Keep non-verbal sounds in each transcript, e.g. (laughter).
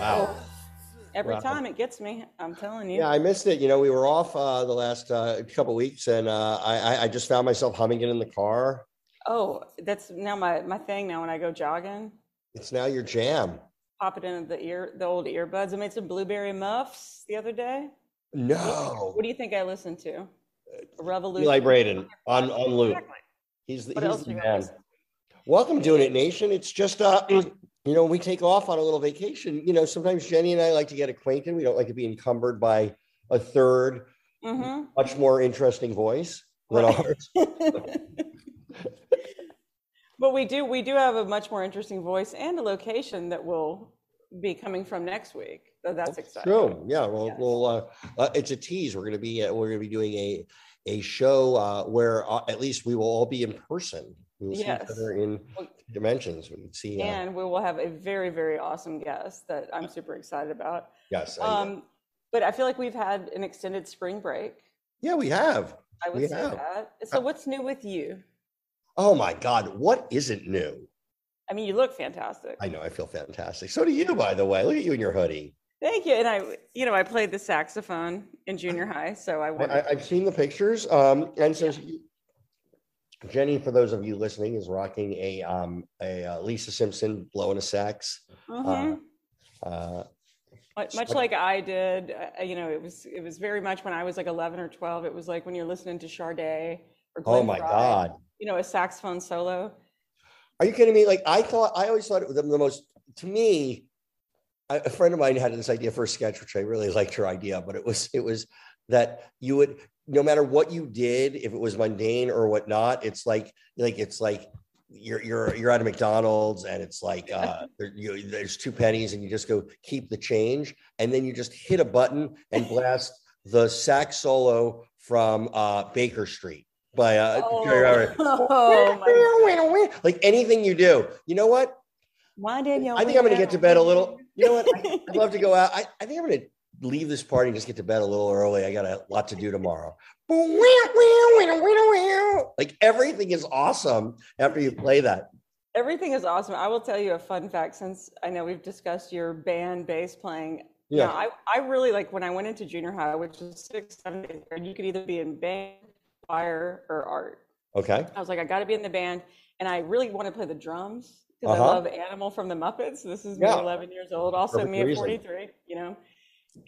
Wow. Every Wow. time it gets me, I'm telling you. Yeah, I missed it. You know, we were off uh, the last uh, couple weeks, and uh, I, I- I just found myself humming it in the car. Oh, that's now my my thing. Now when I go jogging, It's now your jam. pop it into the ear, the old earbuds. I made some blueberry muffs the other day. No, What do you think I listened to? A Revolution. Eli Braden on on loop. Exactly. He's the, What he's the man. Welcome, Doing It Nation. It's just uh, (clears throat) you know, when we take off on a little vacation. You know, sometimes Jenny and I like to get acquainted. We don't like to be encumbered by a third, Mhm. much more interesting voice than Right. ours. (laughs) but we do we do have a much more interesting voice and a location that will be coming from next week. So that's exciting. True. Yeah. Well, well, uh, uh, it's a tease. We're going to be uh, we're going to be doing a a show uh, where uh, at least we will all be in person. We will see Yes. each other in dimensions. We can see. Uh, And we will have a very very awesome guest that I'm super excited about. yes. I- Um, but I feel like we've had an extended spring break. yeah, we have. I would We say have. that. So what's new with you? Oh my God! What isn't new? I mean, you look fantastic. I know. I feel fantastic. So do you, by the way. Look at you in your hoodie. Thank you. And I, you know, I played the saxophone in junior (laughs) high, so I I, wanted. I, I've seen the pictures. Um, and so she- Jenny, for those of you listening, is rocking a um a uh, Lisa Simpson blowing a sax. Mhm. Uh, much, much like I did, uh, you know, it was it was very much when I was like 11 or 12. It was like when you're listening to Sade or oh my Frey, God! you know, a saxophone solo. Are you kidding me? Like I thought, I always thought it was the, the most. To me, I, a friend of mine had this idea for a sketch, which I really liked her idea. But it was it was that you would, no matter what you did, if it was mundane or whatnot, it's like like it's like you're you're you're at a McDonald's and it's like uh, (laughs) there, you, there's two pennies and you just go keep the change and then you just hit a button and blast (laughs) the sax solo from uh, Baker Street by uh, Jerry (laughs) oh like anything you do. You know what? Why did you? I think I'm going to get to bed a little. You know what? I- I'd love to go out. I, I think I'm going to leave this party and just get to bed a little early. I got a lot to do tomorrow. (laughs) Like everything is awesome after you play that. Everything is awesome. I will tell you a fun fact since I know we've discussed your band bass playing. Yeah. Yeah, I, I really like when I went into junior high, which was six, seven, eighth grade, you could either be in band, choir, or art. Okay. I was like, I got to be in the band. And I really want to play the drums because Uh-huh. I love Animal from the Muppets. This is me, 11 years old, also Perfect me at reason. 43, you know.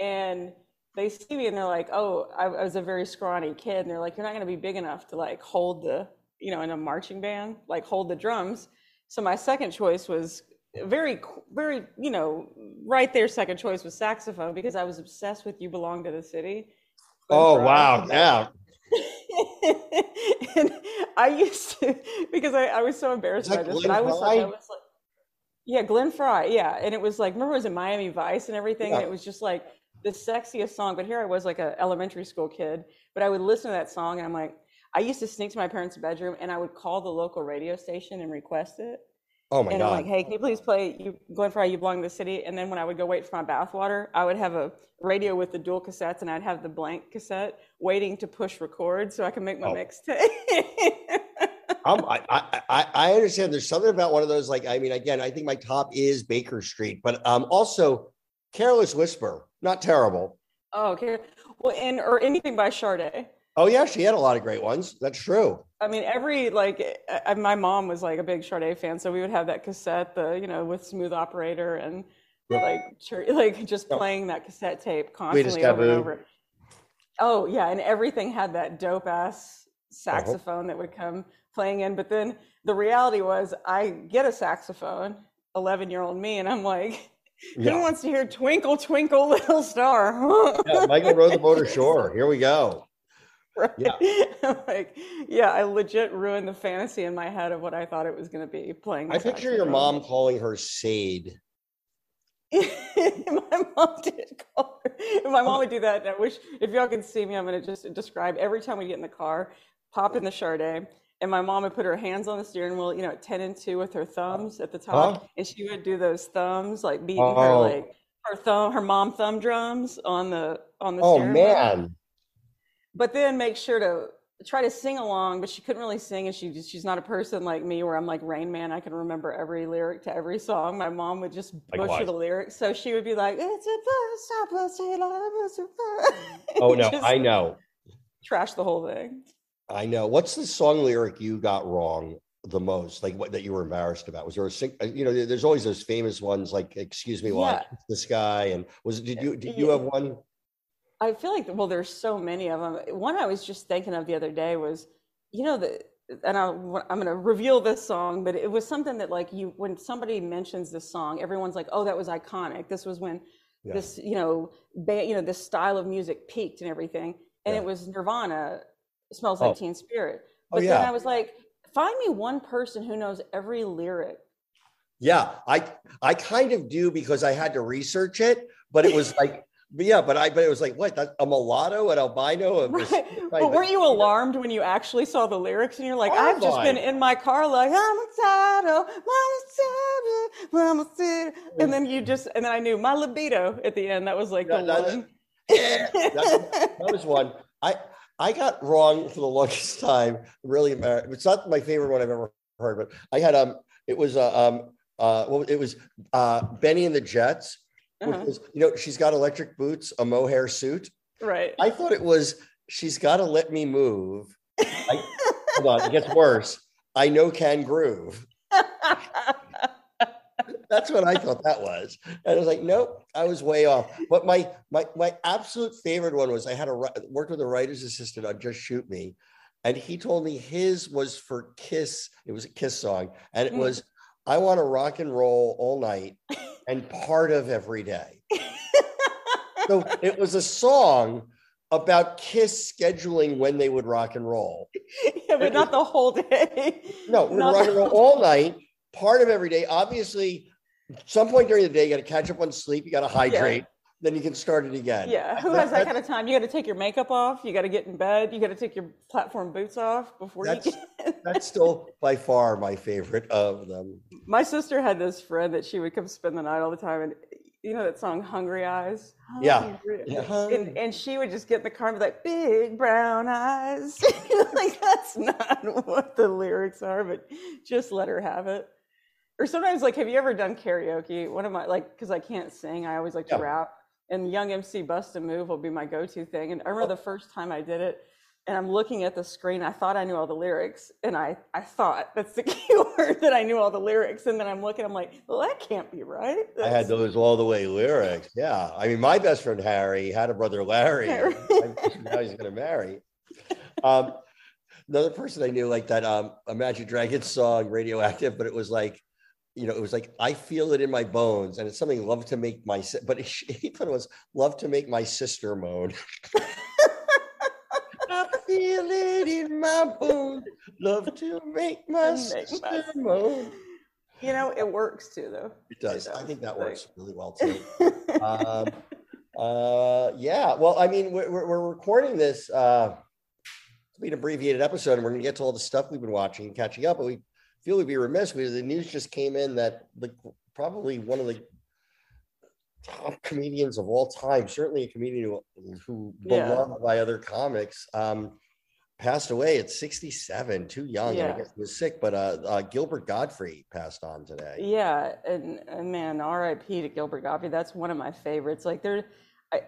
And they see me and they're like, oh, I, I was a very scrawny kid. And they're like, you're not going to be big enough to like hold the, you know, in a marching band, like hold the drums. So my second choice was very, very, you know, right there. Second choice was saxophone because I was obsessed with You Belong to the City. Oh wow! Yeah. (laughs) and I used to because I, I was so embarrassed by this, but I was like, I was like, yeah, Glenn Frey, yeah, and it was like, remember, it was in Miami Vice and everything, and Yeah. it was just like the sexiest song. But here I was, like a elementary school kid, but I would listen to that song, and I'm like, I used to sneak to my parents' bedroom, and I would call the local radio station and request it. Oh my and I'm god. like, hey, can you please play you Glenn Frey, You Belong to the City? And then when I would go wait for my bathwater, I would have a radio with the dual cassettes and I'd have the blank cassette waiting to push record so I can make my Oh. mixtape. (laughs) I'm, I, I, I- understand. There's something about one of those. Like, I mean, again, I think my top is Baker Street, but um, also Careless Whisper. Not terrible. oh, okay. Well, and or anything by Sade. Oh yeah, she had a lot of great ones. That's true. I mean, every like, I, I- my mom was like a big Sade fan, so we would have that cassette, the you know, with Smooth Operator and like chur- (laughs) like just No. playing that cassette tape constantly over and over. Oh yeah, and everything had that dope ass Uh-huh. saxophone that would come playing in. But then the reality was, I get a saxophone, eleven year old me, and I'm like, Yeah. who wants to hear "Twinkle Twinkle Little Star"? Yeah, Michael rode the motor shore. Here we go. (laughs) Right. Yeah. (laughs) I'm like, yeah, I legit ruined the fantasy in my head of what I thought it was going to be playing. I picture your mom calling her Sade. (laughs) my mom did call her. My mom would do that. I wish if y'all can see me, I'm going to just describe every time we get in the car, pop in the Charday, and my mom would put her hands on the steering wheel, you know, at 10 and 2 with her thumbs at the top, Huh? and she would do those thumbs, like beating her Oh. like her thumb, her mom thumb drums on the on the Oh steering wheel man. but then make sure to try to sing along but she couldn't really sing and she just, she's not a person like me where i'm like rain man i can remember every lyric to every song my mom would just butcher Likewise. the lyrics so she would be like it's a bus stop, bus, stay alive, bus, stop." (laughs) Oh no, I know. trash the whole thing I know. What's the song lyric you got wrong the most? Like what that you were embarrassed about? Was there a sing? uh, You know, there's always those famous ones like "Excuse Me while Yeah. the sky." And was did you did you have one? i feel like well there's so many of them one i was just thinking of the other day was you know the and I, i'm going to reveal this song but it was something that like you when somebody mentions this song everyone's like oh that was iconic this was when Yeah. this you know ba- you know this style of music peaked and everything and Yeah. it was nirvana smells like Oh. teen spirit. Oh, but then i was like find me one person who knows every lyric. Yeah, I I kind of do because I had to research it, but it was (laughs) like. But yeah, but I but it was like what that, a mulatto, an albino, right. but weren't you alarmed when you actually saw the lyrics and you're like i've just been in my car like i'm a title mama said mama said and then you just and then i knew my libido at the end. That was like the that- one. Yeah, that, that was one. I I got wrong for the longest (laughs) time. Really. It's not my favorite one I've ever heard, but I had um. It was uh, um uh well it was uh Benny and the Jets. Which Uh-huh. was, you know, she's got electric boots, a mohair suit. right I thought it was she's got to let me move. I, hold on, it gets worse. I know can groove. That's what I thought that was. And I was like, nope, I was way off. But my my my absolute favorite one was I had a worked with a writer's assistant on Just Shoot Me, and he told me his was for Kiss. It was a Kiss song, and it Mm. was I want to rock and roll all night and part of every day. (laughs) So it was a song about Kiss scheduling when they would rock and roll. yeah, but not the whole day. No, rock and roll all night, part of every day. Obviously, some point during the day, you got to catch up on sleep, you got to hydrate, then you can start it again. Yeah, who has that that- kind of time? You got to take your makeup off. You got to get in bed. You got to take your platform boots off before you That's- get. (laughs) That's still by far my favorite of them. My sister had this friend that she would come spend the night all the time, and you know that song "Hungry Eyes." Yeah. Yeah. And, and she would just get in the car and be like, "Big brown eyes." (laughs) like that's not (laughs) what the lyrics are, but just let her have it. Or sometimes, like, have you ever done karaoke? One of my like, because I can't sing, I always like to Yeah. rap. And Young MC Bust a Move will be my go-to thing. And I remember the first time I did it, and I'm looking at the screen. I thought I knew all the lyrics, and I I thought that's the (laughs) key word that I knew all the lyrics. And then I'm looking, I'm like, well, that can't be right. I had those all the way lyrics. Yeah. I mean, my best friend Harry had a brother Larry. Now he's going to marry. Um, another person I knew like that um, Imagine Dragons song, Radioactive, but it was like, you know, it was like, I feel it in my bones. And it's something love to make my, but (laughs) he thought it was love to make my sister moan. (laughs) I feel it in my bones. Love to make my my sister sister- moan. You know, it works too, though. It does. I does. think that works really well too. (laughs) um, uh, yeah. Well, I mean, we're, we're recording this. Uh, to be an abbreviated episode, and we're going to get to all the stuff we've been watching and catching up. But we feel we'd be remiss because the news just came in that the probably one of the top comedians of all time, certainly a comedian who, who Yeah. beloved by other comics, um, passed away at 67, too young. Yeah. I guess he was sick, but uh, uh, Gilbert Gottfried passed on today. Yeah, and, and man, R.I.P. to Gilbert Gottfried. That's one of my favorites. Like there, I,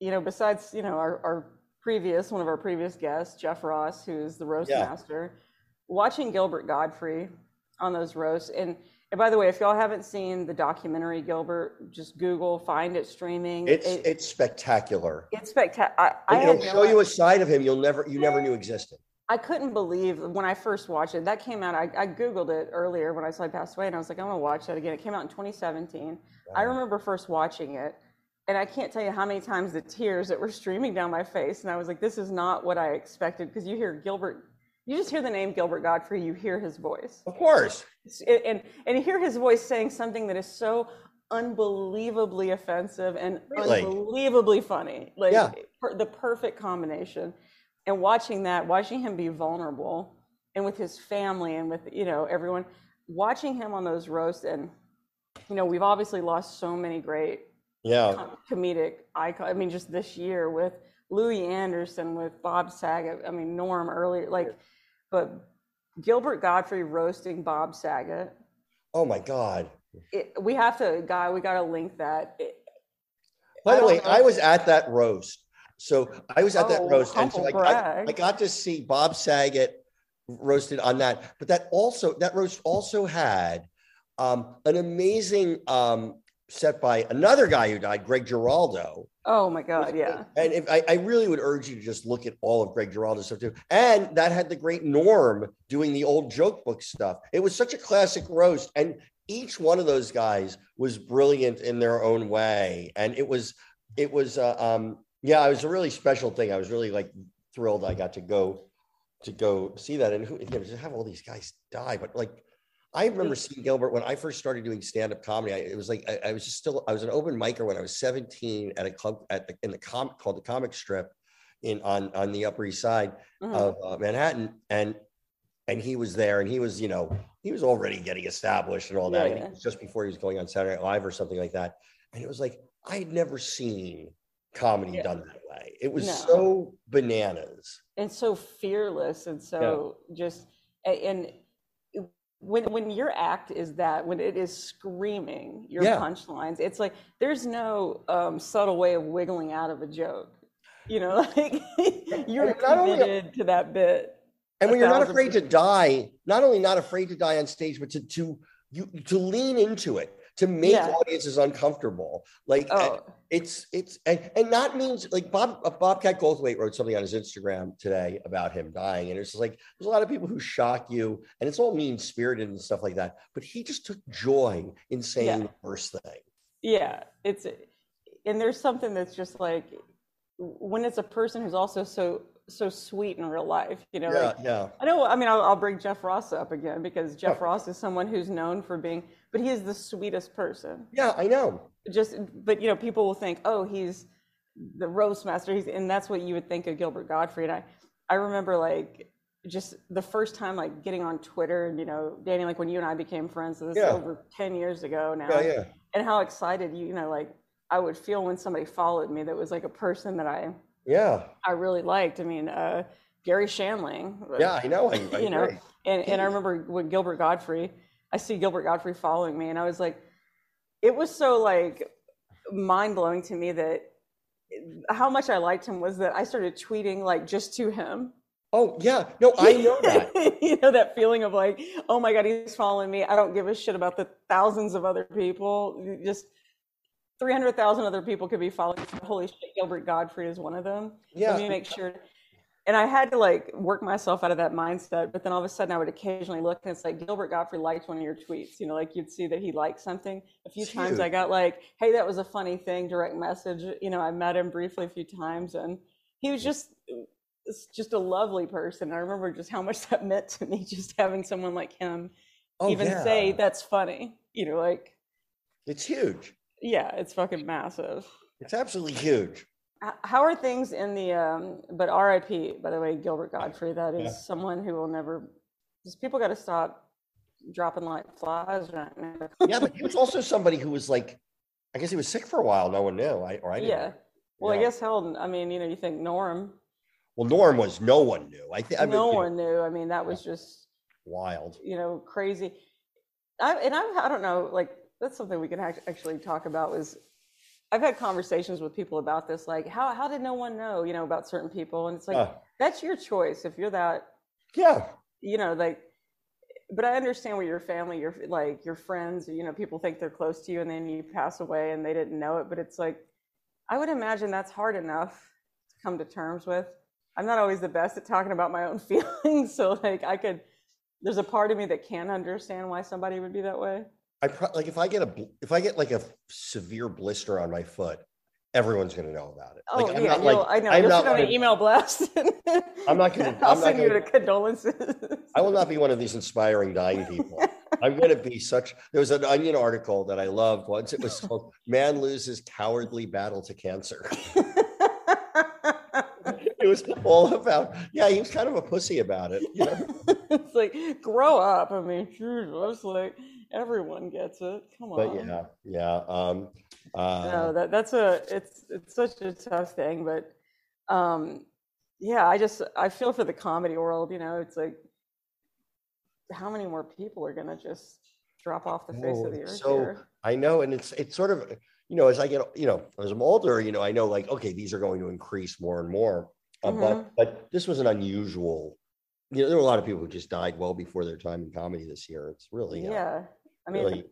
you know, besides you know our, our previous one of our previous guests, Jeff Ross, who's the roast Yeah. master, watching Gilbert Gottfried on those roasts, and And by the way, if y'all haven't seen the documentary Gilbert, just Google, find it streaming. It's It- it's spectacular. it's spectacular. I, I, And had it'll no show you a side of him you'll never you never knew existed. I couldn't believe when I first watched it. That came out. I, I googled it earlier when I saw he passed away, and I was like, I'm gonna watch that again. It came out in 2017. I remember first watching it, and I can't tell you how many times the tears that were streaming down my face, and I was like, this is not what I expected because you hear Gilbert, you just hear the name Gilbert Gottfried, you hear his voice, Of course. And and, you hear his voice saying something that is so unbelievably offensive and Really? unbelievably funny, like Yeah. per, the perfect combination. And watching that, watching him be vulnerable, and with his family and with you know everyone, watching him on those roasts, and you know we've obviously lost so many great Yeah. com- comedic icon. I mean, just this year with Louie Anderson, with Bob Saget. I mean, Norm earlier, like, but Gilbert Gottfried roasting Bob Saget. Oh my God. It, we have to, guy. We got to link that. It, By the way, know I was at that roast. So I was at that Oh, roast, and so I got. I got to see Bob Saget roasted on that. But that also that roast also had um, an amazing um, set by another guy who died, Greg Giraldo. Oh my God, yeah. And if I, I really would urge you to just look at all of Greg Giraldo's stuff too. And that had the great Norm doing the old joke book stuff. It was such a classic roast. And each one of those guys was brilliant in their own way. And it was, it was, uh, um, yeah, it was a really special thing. I was really like thrilled I got to go to go see that. And who, you know, to have all these guys die, but like, I remember seeing Gilbert when I first started doing stand-up comedy. I, it was like I, I was just still I was an open micer when I was 17 at a club at the, in the comic called the Comic Strip in on on the Upper East Side Mhm. of uh, Manhattan, and and he was there, and he was you know he was already getting established and all that. Yeah. it was just before he was going on Saturday Night Live or something like that, and it was like I had never seen comedy Yeah. done that way. It was No. so bananas. and so fearless and so just and when when your act is that when it is screaming your Yeah. punchlines it's like there's no um, subtle way of wiggling out of a joke. You know (laughs) like you're not only- committed to that bit And when you're not afraid to die, not only not afraid to die on stage, but to to you to lean into it, to make Yeah. audiences uncomfortable. Like oh it's it's and, and not means like Bob uh, Bobcat Goldthwait wrote something on his Instagram today about him dying, and it's just like there's a lot of people who shock you, and it's all mean spirited and stuff like that. But he just took joy in saying Yeah. the worst thing. yeah it's and there's something that's just like when it's a person who's also so so sweet in real life you know Yeah, like yeah, I know. I mean, I'll, I'll bring Jeff Ross up again because Jeff Oh. Ross is someone who's known for being, but he is the sweetest person. yeah. I know. Just, but you know, people will think, oh, he's the roast master. He's, and that's what you would think of Gilbert Gottfried. And I, I remember like just the first time like getting on Twitter and you know, Danny, like when you and I became friends, so this Yeah. is over ten years ago now, Yeah, yeah. and how excited you, you know, like I would feel when somebody followed me that was like a person that I, Yeah, I really liked. I mean, uh, Garry Shandling. yeah, I know. (laughs) I, I you know and, and i remember when gilbert gottfried i see gilbert gottfried following me and i was like it was so like mind-blowing to me that how much i liked him was that i started tweeting like just to him. Oh yeah, no, I know (laughs) that. you know that feeling of like oh my god he's following me. I don't give a shit about the thousands of other people. Just 300000 other people could be following holy shit gilbert gottfried is one of them. Yeah. let me make sure and I had to like work myself out of that mindset. But then all of a sudden, I would occasionally look and it's like Gilbert Gottfried liked one of your tweets. You know, like you'd see that he liked something. A few times I got like, "Hey, that was a funny thing." Direct message. You know, I met him briefly a few times, and he was just just a lovely person. I remember just how much (laughs) that meant to me, just having someone like him Oh, even yeah. say that's funny. You know, like it's huge. yeah, it's fucking massive. It's absolutely huge. How are things in the um but RIP by the way Gilbert Gottfried that is Yeah. someone who will never just people got to stop dropping like flies right now. (laughs) Yeah, but he was also somebody who was like, I guess he was sick for a while. No one knew. I or I didn't. yeah. Well, I guess hell I mean, you know, you think Norm, Well, Norm was no one knew. I think I mean, no know, one knew. I mean, that was just, wild. you know, crazy. I and I I don't know, like that's something we can act- actually talk about was I've had conversations with people about this like how how did no one know, you know, about certain people and it's like Uh, that's your choice if you're that yeah, you know, like but I understand where your family, your like your friends, you know, people think they're close to you and then you pass away and they didn't know it. But it's like, I would imagine that's hard enough to come to terms with. I'm not always the best at talking about my own (laughs) feelings, so like I could. There's a part of me that can understand why somebody would be that way. I pro- like if I get a bl- if I get like a severe blister on my foot, everyone's going to know about it. Oh like, I'm yeah, not like I know. I'm You'll not send an email blast. (laughs) I'm not gonna- (laughs) I'll I'm not send you gonna- the condolences. I will not be one of these inspiring dying people. (laughs) I'm going to be such. There was an Onion article that I loved once. It was called "Man Loses Cowardly Battle to Cancer." it was all about. Yeah, he was kind of a pussy about it. You know? it's like grow up. I mean, Jesus, like everyone gets it. Come on. But yeah, yeah. Um, uh, no, that that's a it's it's such a tough thing, but um, yeah, I just I feel for the comedy world. You know, it's like how many more people are gonna just drop off the face Oh, of the earth so here? I know, and it's it's sort of you know as I get you know as I'm older, you know I know like okay these are going to increase more and more, uh, Mhm. but but this was an unusual. You know, there were a lot of people who just died well before their time in comedy this year. It's really Yeah, uh, I mean, really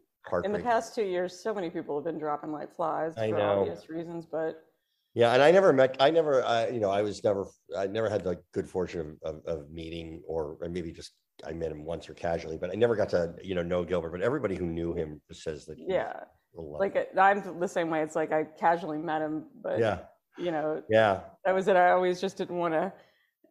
in the past two years, so many people have been dropping like flies I for know. obvious reasons, but Yeah, and I never met. I never. I you know I was never. I never had the good fortune of, of, of meeting or, or maybe just I met him once or casually, but I never got to you know know Gilbert. But everybody who knew him says that. yeah, like uh, I'm the same way. It's like I casually met him, but yeah, you know, yeah. that was it. I always just didn't want to.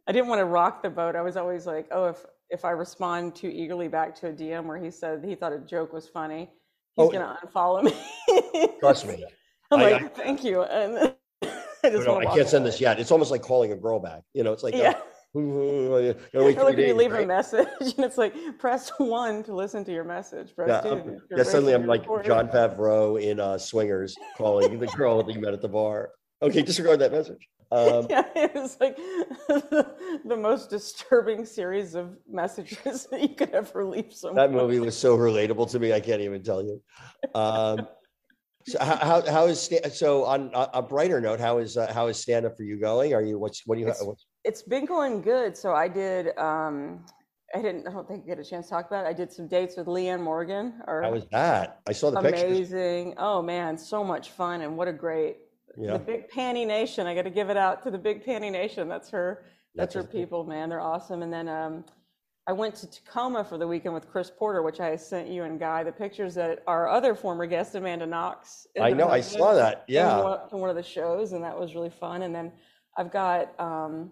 I didn't want to rock the boat. I was always like, oh, if if I respond too eagerly back to a DM where he said he thought a joke was funny, he's Oh. gonna unfollow me. Trust me. (laughs) I'm I- like, thank you, and (laughs) I just No, I can't send away. this yet. It's almost like calling a girl back. You know, it's like, Yeah. uh, (laughs) you gotta wait like when you days, leave a message, and it's like press one to listen to your message. Press Yeah, two. yeah, suddenly I'm like. Jon Favreau in uh, Swingers calling the girl that you met at the bar. Okay, disregard that message. Um, (laughs) yeah, it was like the, (laughs) the most disturbing series of messages (laughs) that you could ever leave someone. that movie was so relatable to me. I can't even tell you. Um, so how, how, how is so on a, brighter note? How is uh, how is stand up for you going? Are you what's what do you It's- what's, It's been going good. So I did. um I didn't. I don't think I get a chance to talk about it. I did some dates with Leanne Morgan. Or how is that? I saw the pictures. amazing. Oh man, so much fun and what a great Yeah, the Big Panty Nation. I got to give it out to the Big Panty Nation. That's her. That's her That's- people, man. They're awesome. And then um, I went to Tacoma for the weekend with Chris Porter, which I sent you and Guy the pictures that our other former guest Amanda Knox. I know. I saw that. in Yeah. one, in one of the shows, and that was really fun. And then I've got um,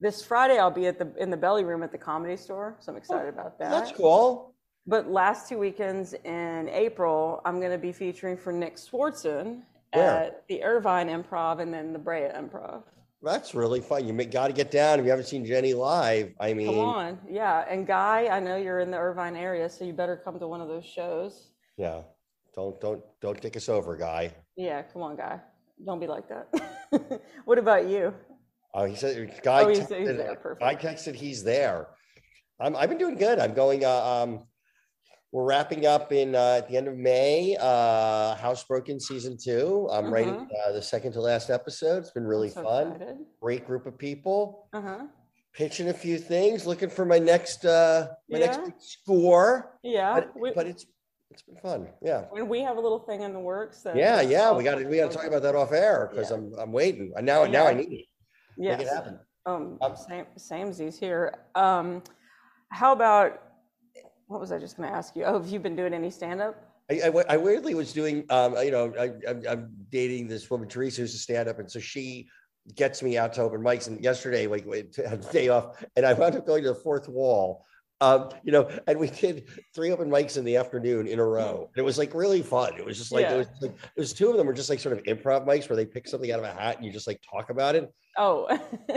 this Friday. I'll be at the in the Belly Room at the Comedy Store, so I'm excited about that. That's cool. But last two weekends in April, I'm going to be featuring for Nick Swardson Where? at the Irvine Improv and then the Brea Improv. That's really fun. You got to get down. If you haven't seen Jenny live, I mean, Come on, yeah. And Guy, I know you're in the Irvine area, so you better come to one of those shows. yeah. Don't don't don't take us over, guy. Yeah, come on, Guy. Don't be like that. (laughs) what about you? Oh, he said, guy. Oh, he's- he's there, perfect. I texted, he's there. I'm, I've been doing good. I'm going. Uh, um, we're wrapping up in uh, at the end of May. Uh, Housebroken season two. I'm writing uh, the second to last episode. It's been really Mm-hmm. So fun. excited. Great group of people. Uh-huh. Pitching a few things. Looking for my next uh, my next Yeah. big score. Yeah. But, we, but it's it's been fun. Yeah. when we have a little thing in the works. Yeah, yeah, we got to we got to talk about that off air because Yeah. I'm I'm waiting. And now now I need it. Make it happen. Um, Um, same, samesies here. Um, how about, what was I just going to ask you? Oh, have you been doing any stand up? I, I, I weirdly was doing, um, you know, I, I'm, I'm dating this woman, Teresa, who's a stand up. And so she gets me out to open mics. And yesterday, like, had a day off, and I wound up going to the fourth wall. Um, you know, and we did three open mics in the afternoon in a row. And it was like really fun. It was just like, Yeah. it was like, it was two of them were just like sort of improv mics where they pick something out of a hat and you just like talk about it. Oh, (laughs)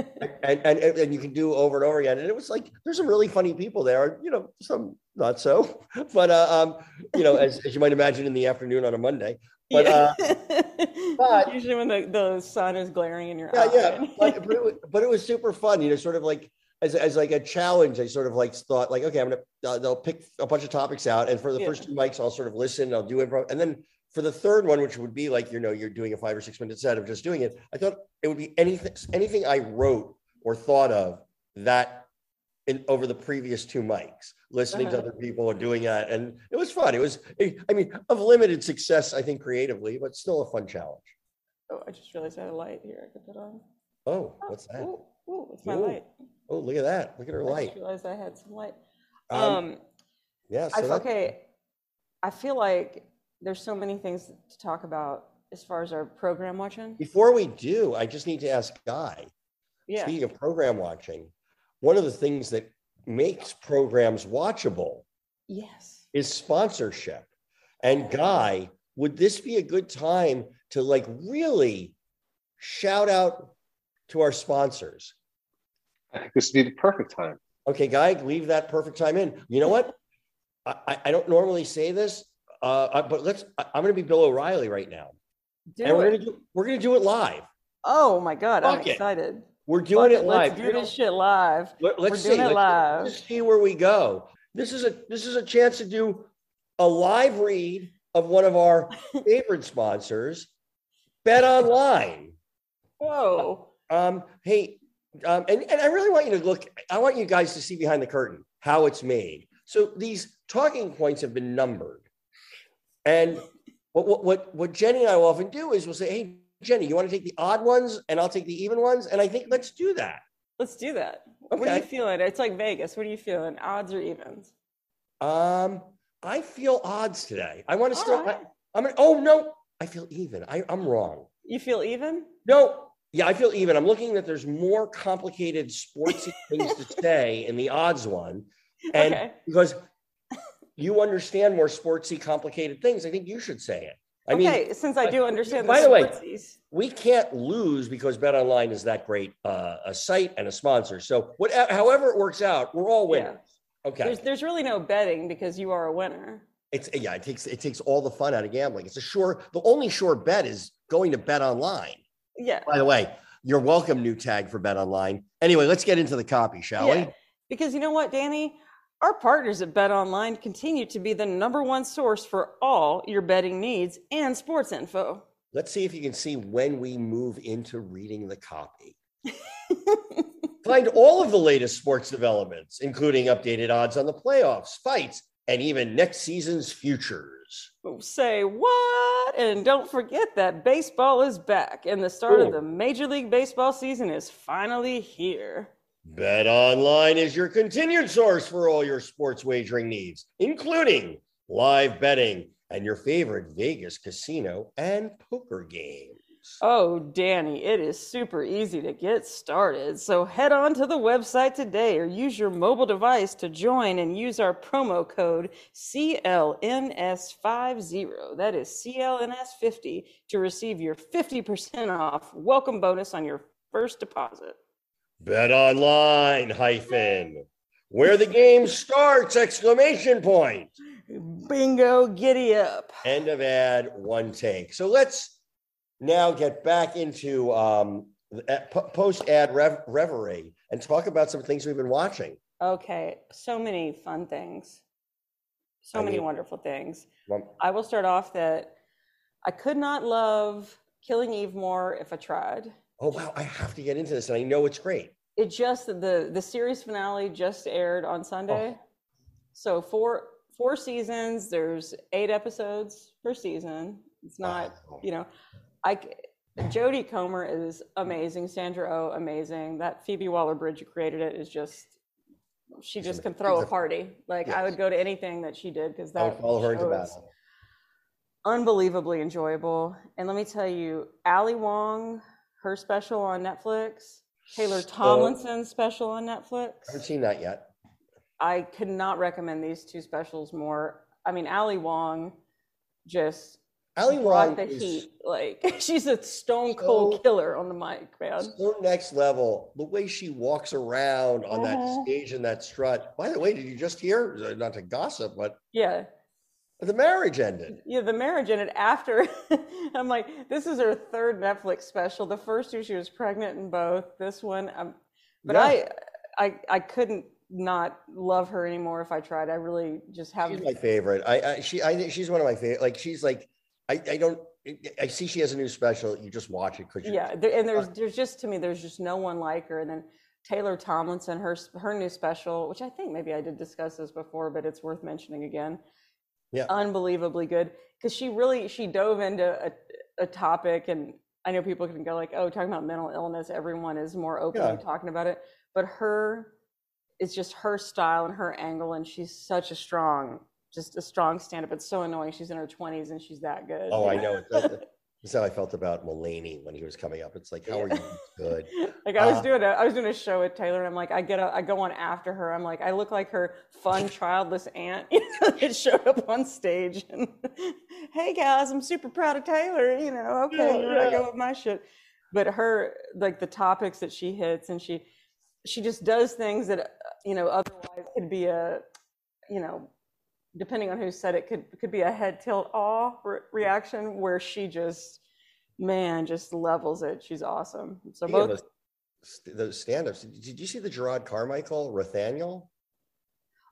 and, and and you can do over and over again. And it was like there's some really funny people there, you know, some not so, (laughs) but uh, um, you know, as, as you might imagine in the afternoon on a Monday. But uh, (laughs) but- usually when the, the sun is glaring in your yeah, eye. yeah, but, but, it was, but it was super fun, you know, sort of like as, as like a challenge. I sort of like thought like, okay, I'm gonna uh, they'll pick a bunch of topics out, and for the Yeah. first two mics, I'll sort of listen, I'll do improv, and then for the third one, which would be like you know you're doing a five or six minute set of just doing it, I thought it would be anything anything I wrote or thought of that in over the previous two mics, listening to Uh-huh. other people or doing that. And it was fun. It was, I mean, of limited success, I think, creatively, but still a fun challenge. Oh, I just realized I had a light here. I could put on. Oh, what's that? Ooh, ooh, it's my Ooh, light. Oh, look at that. Look at her I light. just realized I had some light. Um, Um, yeah. I, So that, okay, I feel like there's so many things to talk about as far as our program watching. before we do, I just need to ask Guy. Yeah. Speaking of program watching, one of the things that makes programs watchable Yes. is sponsorship. And Guy, would this be a good time to like really shout out to our sponsors? I think this would be the perfect time. Okay, Guy, leave that perfect time in. You know what? I, I- I don't normally say this, uh, but let's. I'm going to be Bill O'Reilly right now, Do and we're it. going to do we're going to do it live. Oh my God, I'm it. excited. We're doing Fuck it Let's live. do this shit live. Let, us We're see. Let's, live. let's see where we go. This is a this is a chance to do a live read of one of our (laughs) favorite sponsors, Bet Online. Whoa. Um, hey, um, and, and I really want you to look, I want you guys to see behind the curtain how it's made. So these talking points have been numbered. And what, what, what, what Jenny and I will often do is we'll say, hey, Jenny, you want to take the odd ones and I'll take the even ones? And I think let's do that. Let's do that. What are you feeling? It's like Vegas. What are you feeling? Odds or evens? Um, I feel odds today. I want to still, right. I, am gonna, oh no, I feel even. I, I'm wrong. You feel even? No, yeah, I feel even. I'm looking that there's more complicated sportsy things to (laughs) say in the odds one. And Okay. because you understand more sportsy, complicated things, I think you should say it. I mean, since I do understand by the the way- we can't lose because Bet Online is that great uh, a site and a sponsor. So what, however it works out, we're all Yeah. winners. Okay. There's there's really no betting because you are a winner. It's yeah, it takes it takes all the fun out of gambling. It's a sure the only sure bet is going to bet online. Yeah. By the way, you're welcome, new tag for bet online. Anyway, let's get into the copy, shall yeah. we? Because you know what, Danny? Our partners at Bet Online continue to be the number one source for all your betting needs and sports info. Let's see if you can see when we move into reading the copy. (laughs) Find all of the latest sports developments, including updated odds on the playoffs, fights, and even next season's futures. Oh, say what? And don't forget that baseball is back and the start Ooh. of the Major League Baseball season is finally here. Bet Online is your continued source for all your sports wagering needs, including live betting and your favorite Vegas casino and poker games. Oh, Danny, it is super easy to get started. So head on to the website today or use your mobile device to join and use our promo code CLNS50. That is CLNS50 to receive your 50% off welcome bonus on your first deposit. Bet Online hyphen where the game starts! Exclamation point. Bingo, giddy up. End of ad. One take. So let's now get back into um, post ad rev- reverie and talk about some things we've been watching. Okay, so many fun things. So I many mean- wonderful things. Well, I will start off that I could not love Killing Eve more if I tried. Oh wow, I have to get into this, and I know it's great. It just the the series finale just aired on Sunday. Oh. So four four seasons, there's eight episodes per season. It's not, Wow. you know, I Jodie Comer is amazing, Sandra Oh amazing. That Phoebe Waller-Bridge who created it is just she just can throw a party. Like I would go to anything that she did because I would that follow her into battle. unbelievably enjoyable. And let me tell you, Ali Wong, her special on Netflix, Taylor So- Tomlinson's special on Netflix. I haven't seen that yet. I could not recommend these two specials more. I mean, Ali Wong just Ali Wong the is heat. Like (laughs) she's a stone cold So- killer on the mic, man. so next level. The way she walks around on that Mhm. stage and that strut. By the way, did you just hear? Not to gossip, but Yeah. The marriage ended. Yeah, the marriage ended after. (laughs) I'm like, this is her third Netflix special. The first two, she was pregnant in both. This one, um, but Yeah. I, I, I couldn't not love her anymore if I tried. I really just have. She's my favorite. I, I she I think she's one of my favorite. Like she's like I I don't I see she has a new special. You just watch it because yeah, there, and there's there's just to me, there's just no one like her. And then Taylor Tomlinson, her her new special, which I think maybe I did discuss this before, but it's worth mentioning again. Yeah. unbelievably good because she really she dove into a, a topic, and I know people can go like, "Oh, talking about mental illness, everyone is more openly Yeah. talking about it," but her it's just her style and her angle, and she's such a strong, just a strong stand-up. It's so annoying. She's in her twenties and she's that good. Oh, I know. That's how I felt about Mulaney when he was coming up. It's like, how are you good? (laughs) Like I was Uh, doing a, I was doing a show with Taylor, and I'm like, I get, a, I go on after her. I'm like, I look like her fun (laughs) childless aunt (laughs) you know, that showed up on stage. And hey guys, I'm super proud of Taylor. You know, okay, Yeah, here I yeah. go with my shit. But her, like the topics that she hits, and she, she just does things that uh, you know otherwise could be a, you know, depending on who said it, could could be a head tilt awe re- reaction where she just, man, just levels it. She's awesome. So Speaking both. those, those stand-ups, did you see the Jerrod Carmichael, Rothaniel?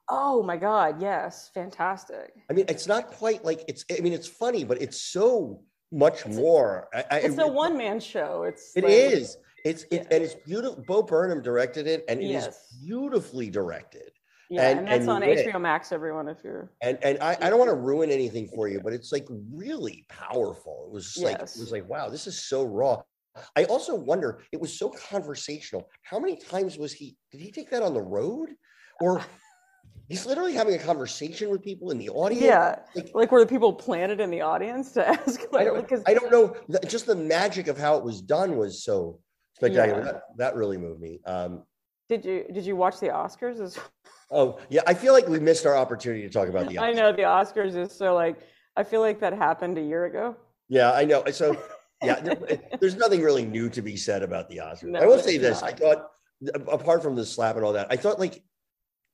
Oh my God, yes, fantastic. I mean, it's not quite like it's. I mean, it's funny, but it's so much more. I, I, It's a one man show. It's It like- is. It's it, Yeah. and it's beautiful. Bo Burnham directed it, and it is Yes. beautifully directed. Yeah, and- and, that's and on wit. HBO Max, everyone, if you're And and I, I don't want to ruin anything for you, but it's like really powerful. It was just like it was like wow, this is so raw. I also wonder, it was so conversational. How many times was he? Did he take that on the road, or he's literally having a conversation with people in the audience? Yeah. Like, like were the people planted in the audience to (laughs) ask I don't, because I don't know. Just the magic of how it was done was so spectacular. Yeah. That, that really moved me. Um, did you did you watch the Oscars? As- (laughs) oh yeah, I feel like we missed our opportunity to talk about the. I Oscars. know the Oscars is so like I feel like that happened a year ago. Yeah, I know. So (laughs) yeah, there's nothing really new to be said about the Oscars. No, I will say this: I thought, apart from the slap and all that, I thought like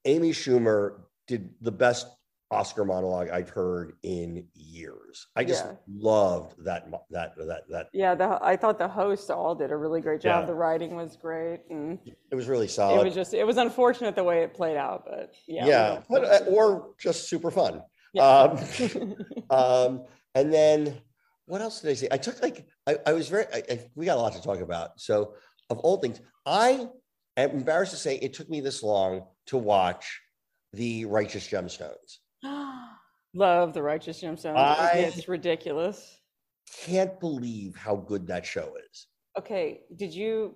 Amy Schumer did the best Oscar monologue I've heard in years. I just Yeah. loved that that that that. Yeah, the, I thought the hosts all did a really great job. Yeah. The writing was great, and It was really solid. it was just it was unfortunate the way it played out, but yeah, yeah, but, uh, or just super fun. Yeah. Um, (laughs) (laughs) um, and then what else did I say? I took like I, I was very. I, I, we got a lot to talk about. So of all things, I am embarrassed to say it took me this long to watch the Righteous Gemstones. Love the Righteous Gemstones. I- It's ridiculous. Can't believe how good that show is. Okay, did you?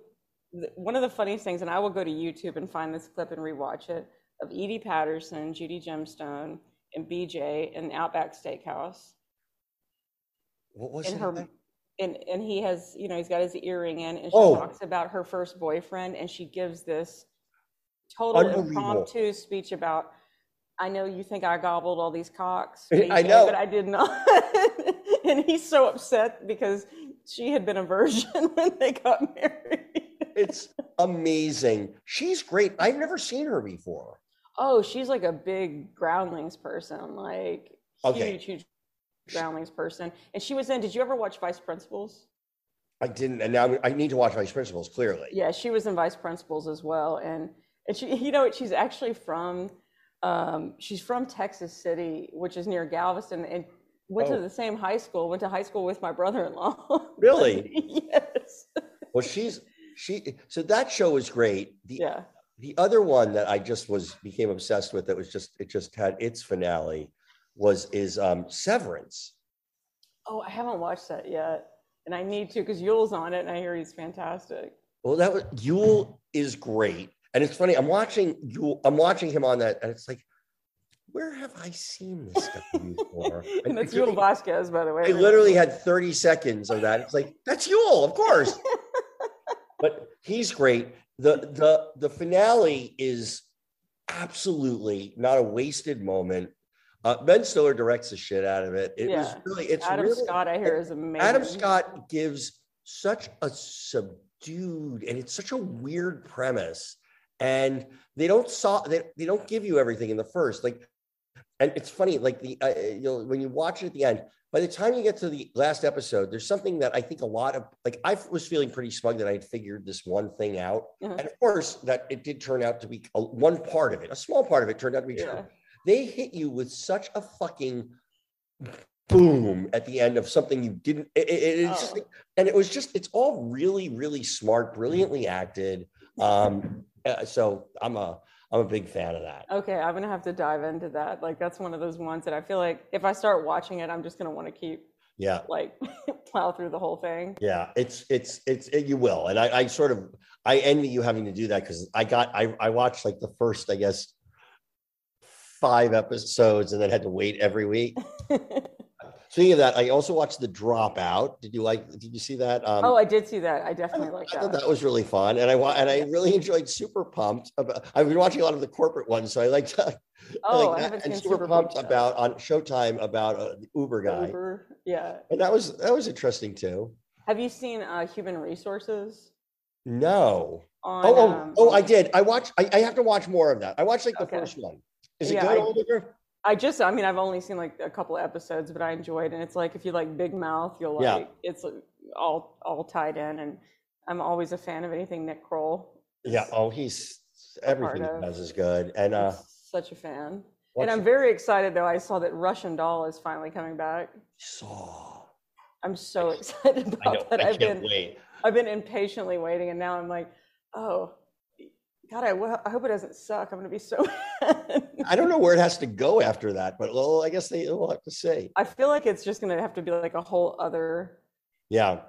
One of the funniest things, and I will go to YouTube and find this clip and rewatch it of Edi Patterson, Judy Gemstone, and BJ in Outback Steakhouse. What was it? her, and and he has, you know, he's got his earring in, and she Oh. talks about her first boyfriend, and she gives this total impromptu speech about. I know you think I gobbled all these cocks, (laughs) I know. but I did not. (laughs) and he's so upset because she had been a virgin (laughs) when they got married. It's amazing. She's great. I've never seen her before. Oh, she's like a big groundlings person, like Okay. huge, huge groundlings person. And she was in. Did you ever watch Vice Principals? I didn't, and now I need to watch Vice Principals. Clearly, Yeah, she was in Vice Principals as well. And and she, you know, what, she's actually from, um, she's from Texas City, which is near Galveston, and went Oh. to the same high school. Went to high school with my brother-in-law. (laughs) Really? yes. (laughs) Well, she's she. So that show was great. The Yeah. the other one that I just was became obsessed with that was just it just had its finale was is um Severance. Oh, I haven't watched that yet, and I need to because Yul's on it, and I hear he's fantastic. Well, that was Yule is great, and it's funny. I'm watching you, I'm watching him on that, and it's like, where have I seen this (laughs) before? (laughs) and that's Yul Vasquez, by the way. I literally had 30 seconds of that. It's like that's Yul, of course. (laughs) but he's great. The the the finale is absolutely not a wasted moment. Uh, ben Stiller directs the shit out of it. It was really it's Adam really, Scott, I hear, is amazing. Adam Scott gives such a subdued and it's such a weird premise. And they don't saw they, they don't give you everything in the first. Like, and it's funny, like the uh, you know, when you watch it at the end, by the time you get to the last episode, there's something that I think a lot of like I was feeling pretty smug that I had figured this one thing out. Uh-huh. And of course, that it did turn out to be a, one part of it, a small part of it turned out to be true Yeah. they hit you with such a fucking boom at the end of something you didn't it, it- it's just Oh. like- and it was just it's all really really smart brilliantly acted um Uh, Uh, so I'm a I'm a big fan of that. Okay, I'm gonna have to dive into that. Like that's one of those ones that I feel like if I start watching it, I'm just gonna want to keep Yeah, like (laughs) plow through the whole thing. yeah. It's it's it's it, you will, and I, I sort of I envy you having to do that because I got I I watched like the first I guess five episodes and then had to wait every week. (laughs) Speaking of that, I also watched The Dropout. Did you like? Did you see that? Um, oh, I did see that. I definitely like I thought that. that was really fun, and I and I really enjoyed Super Pumped. About, I've been watching a lot of the corporate ones, so I like. Oh, like I that. haven't and seen Super, Super Pumped about on Showtime about uh, the Uber guy, Uber, yeah. and that was that was interesting too. Have you seen uh, Human Resources? No. On, Oh, oh, um, oh! I did. I watched. I, I have to watch more of that. I watched like the Okay. first one. Is it Yeah, good, I- Oliver? I just, I mean, I've only seen like a couple of episodes, but I enjoyed, and it's like if you like Big Mouth, you'll Yeah. like it's uh, all all tied in, and I'm always a fan of anything Nick Kroll. Yeah. Oh, he's everything he does is good. And uh, such a fan. And I'm very excited though. I saw that Russian Doll is finally coming back. saw. I'm so (laughs) excited about I that. I I've can't been wait. I've been impatiently waiting, and now I'm like, oh, God, I, wo- I hope it doesn't suck. I'm gonna be so. (laughs) I don't know where it has to go after that, but well, I guess they will have to say. I feel like it's just gonna have to be like a whole other, Yeah.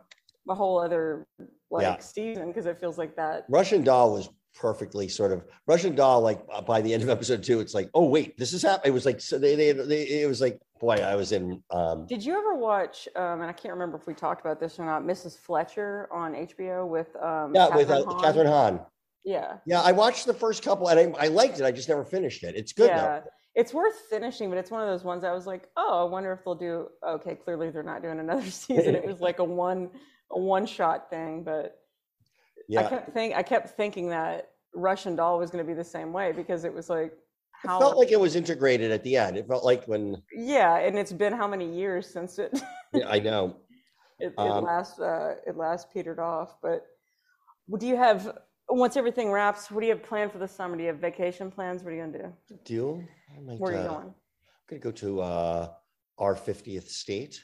a whole other like Yeah. season because it feels like that. Russian doll was perfectly sort of Russian doll. Like uh, by the end of episode two, it's like, oh wait, this is happening. It was like so they, they, they it was like, boy, I was in. um Did you ever watch? Um, and I can't remember if we talked about this or not. Mrs. Fletcher on HBO with um, Yeah, with uh, Hahn? Kathryn Hahn. Yeah, Yeah, I watched the first couple and I, I liked it. I just never finished it. It's good yeah. though. It's worth finishing, but it's one of those ones I was like, oh, I wonder if they'll do. Okay, clearly they're not doing another (laughs) season. it was like a one, a one shot thing, but yeah. I kept think I kept thinking that Russian Doll was going to be the same way because it was like it how felt like it was integrated at the end. It felt like when yeah, and it's been how many years since it (laughs) yeah, I know. it, it Um, last uh, it last petered off. But do you have once everything wraps? What do you have planned for the summer? Do you have vacation plans? What are you going to do? Deal. I might, Where are you uh, going? I'm gonna go to uh, our 50th state.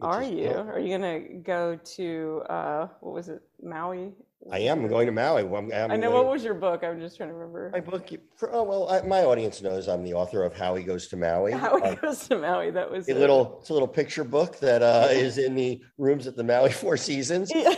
Are you? Are you going to go to uh, what was it, Maui? I am going to Maui. I'm, I'm I know. What was your book? I'm just trying to remember. My book, for, oh well, I, my audience knows I'm the author of How He Goes to Maui. How Uh, goes to Maui. That was a it. little, it's a little picture book that uh, is in the rooms at the Maui Four Seasons. Yeah.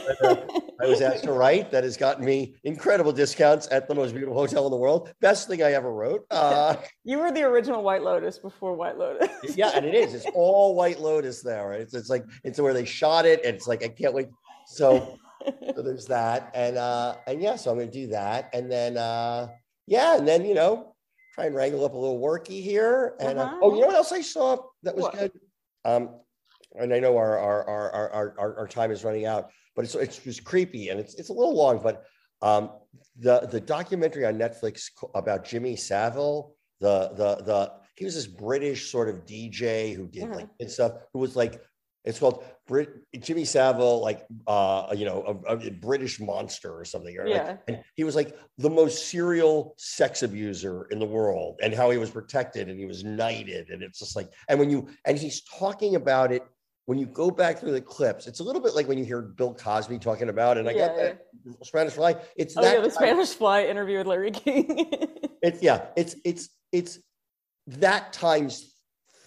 I was asked to write that has gotten me incredible discounts at the most beautiful hotel in the world. Best thing I ever wrote. Uh, (laughs) You were the original White Lotus before White Lotus. (laughs) yeah, and it is. It's all White Lotus there. Right? It's, it's like it's where they shot it, and it's like I can't wait. So, (laughs) so there's that, and uh, and yeah, so I'm gonna do that, and then uh, yeah, and then you know try and wrangle up a little worky here, and uh, Uh-huh. oh, you know what else I saw that was What? good. Um, and I know our our our our our, our, time is running out, but it's it's just creepy, and it's it's a little long, but um, the the documentary on Netflix about Jimmy Savile, the the the he was this British sort of DJ who did like and stuff, who was like it's called Brit Jimmy Savile, like uh, you know, a, a British monster or something. or like- Yeah. and he was like the most serial sex abuser in the world, and how he was protected and he was knighted, and it's just like, and when you and he's talking about it. When you go back through the clips, it's a little bit like when you hear Bill Cosby talking about, and I got Yeah, that Spanish Fly. It's Oh that yeah, the Spanish Fly interview with Larry King. it's yeah, it's it's it's that times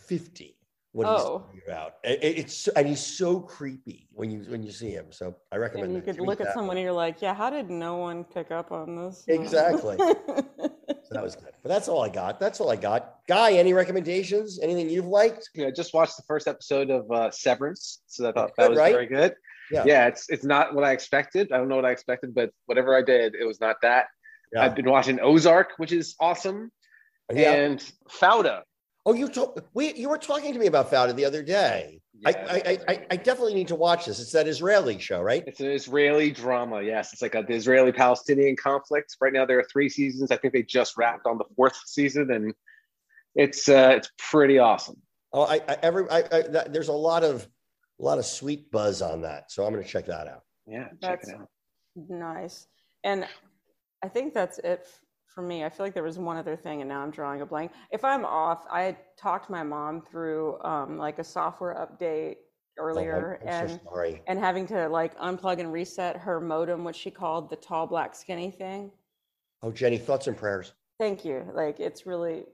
fifty. What he's Oh. talking about. It- it- it's and he's so creepy when you when you see him. So I recommend. and you that. could look at Savile. someone and you're like, yeah, how did no one pick up on this? Exactly. (laughs) So that was good. But that's all I got. That's all I got. Guy, any recommendations? Anything you've liked? Yeah, I just watched the first episode of uh, Severance, so I thought Good, that was right? very good. Yeah. Yeah. it's it's not what I expected. I don't know what I expected, but whatever I did, it was not that. Yeah. I've been watching Ozark, which is awesome, Yeah. and Fauda. Oh, you told we you were talking to me about Fauda the other day. I, I, I I I definitely need to watch this. It's that Israeli show, right? It's an Israeli drama. Yes, it's like a, the Israeli-Palestinian conflict. Right now, there are three seasons. I think they just wrapped on the fourth season, and it's uh, it's pretty awesome. Oh, I, I every I, I that, there's a lot of a lot of sweet buzz on that. So I'm going to check that out. Yeah, check That's it out. nice. And I think that's it f- for me. I feel like there was one other thing, and now I'm drawing a blank. If I'm off, I had talked my mom through um, like a software update earlier Oh, and so and having to like unplug and reset her modem, what she called the tall black skinny thing. Oh, Jenny, thoughts and prayers. Thank you. Like it's really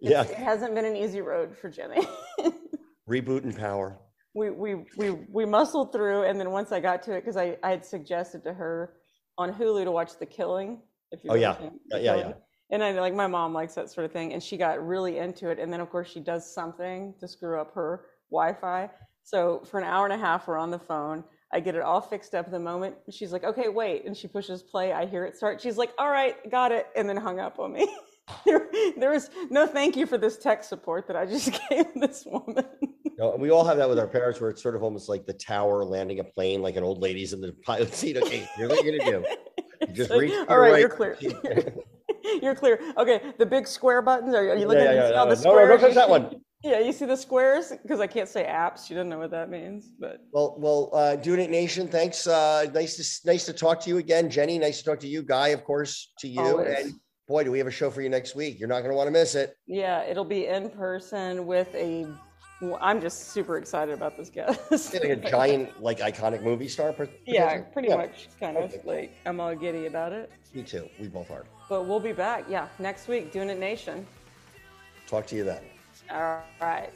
Yeah, it hasn't been an easy road for Jenny. (laughs) reboot and power. we we we we muscled through and then once I got to it because I, I had suggested to her on Hulu to watch The Killing. If you Oh, yeah. Yeah, yeah, yeah. And I like my mom likes that sort of thing, and she got really into it. And then of course she does something to screw up her Wi-Fi. So for an hour and a half, we're on the phone. I get it all fixed up the moment. She's like, "Okay, wait," and she pushes play. I hear it start. She's like, "All right, got it," and then hung up on me. (laughs) there, there was no thank you for this tech support that I just (laughs) gave this woman. No, and we all have that with our parents, where it's sort of almost like the tower landing a plane, like an old lady's in the (laughs) pilot seat. Okay, here's what you're gonna do. You just reach all your right, you're clear. (laughs) You're clear. Okay, the big square buttons. Are, are you looking yeah, at yeah, you all no, the no, no, squares? don't touch that one. (laughs) Yeah, you see the squares because I can't say apps. She doesn't know what that means. But Well, well, uh, Doing It Nation, thanks. Uh, nice to nice to talk to you again, Jenny. Nice to talk to you, Guy. Of course, to you. Always. And boy, do we have a show for you next week. You're not going to want to miss it. yeah, it'll be in person with a. well, I'm just super excited about this guest. Like a giant, like iconic movie star. per- yeah, pretty Yeah, much. Kind of like I'm all giddy about it. Me too. We both are. But we'll be back. Yeah, next week, doing it nation. Talk to you then. All right.